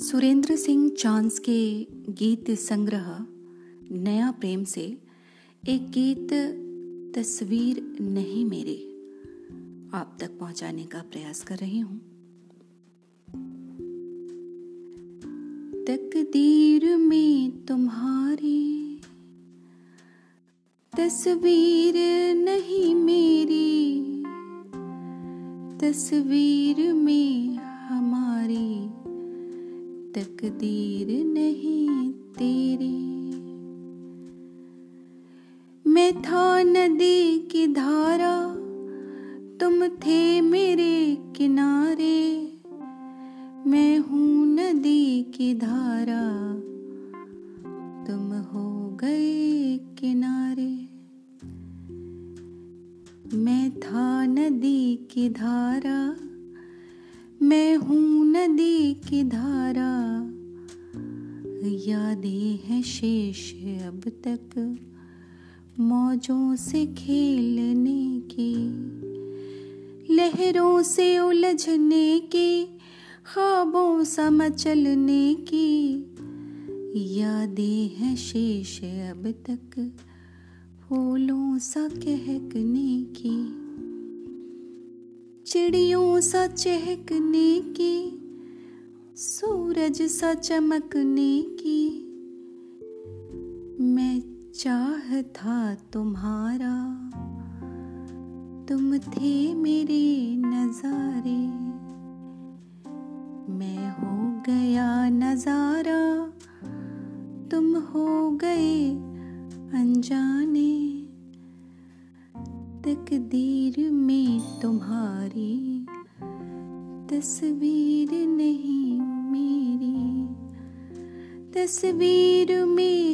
Surendra Singh chance के गीत संग्रह, नया प्रेम से एक गीत तस्वीर नहीं मेरी। आप तक पहुँचाने का प्रयास कर रही हूँ। तकदीर में तुम्हारी तस्वीर नहीं मेरी। तस्वीर में तकदीर नहीं तेरी। मैं था नदी की धारा, तुम थे मेरे किनारे। मैं हूँ नदी की धारा, तुम हो गए किनारे। मैं था नदी की धारा, मैं हूँ नदी की धारा। यादें हैं शेष अब तक। मौजों से खेलने की, लहरों से उलझने की, ख्वाबों सा मचलने की। यादें हैं शेष अब तक। फूलों सा कहकने की, चिड़ियों सा चहकने की। सूरज सा चमकने की। मैं चाह था तुम्हारा। तुम थे मेरे नजारे। मैं हो गया नज़ारा। तुम हो गए अनजाने। तकदीर में तुम्हारी तस्वीर तस्वीर में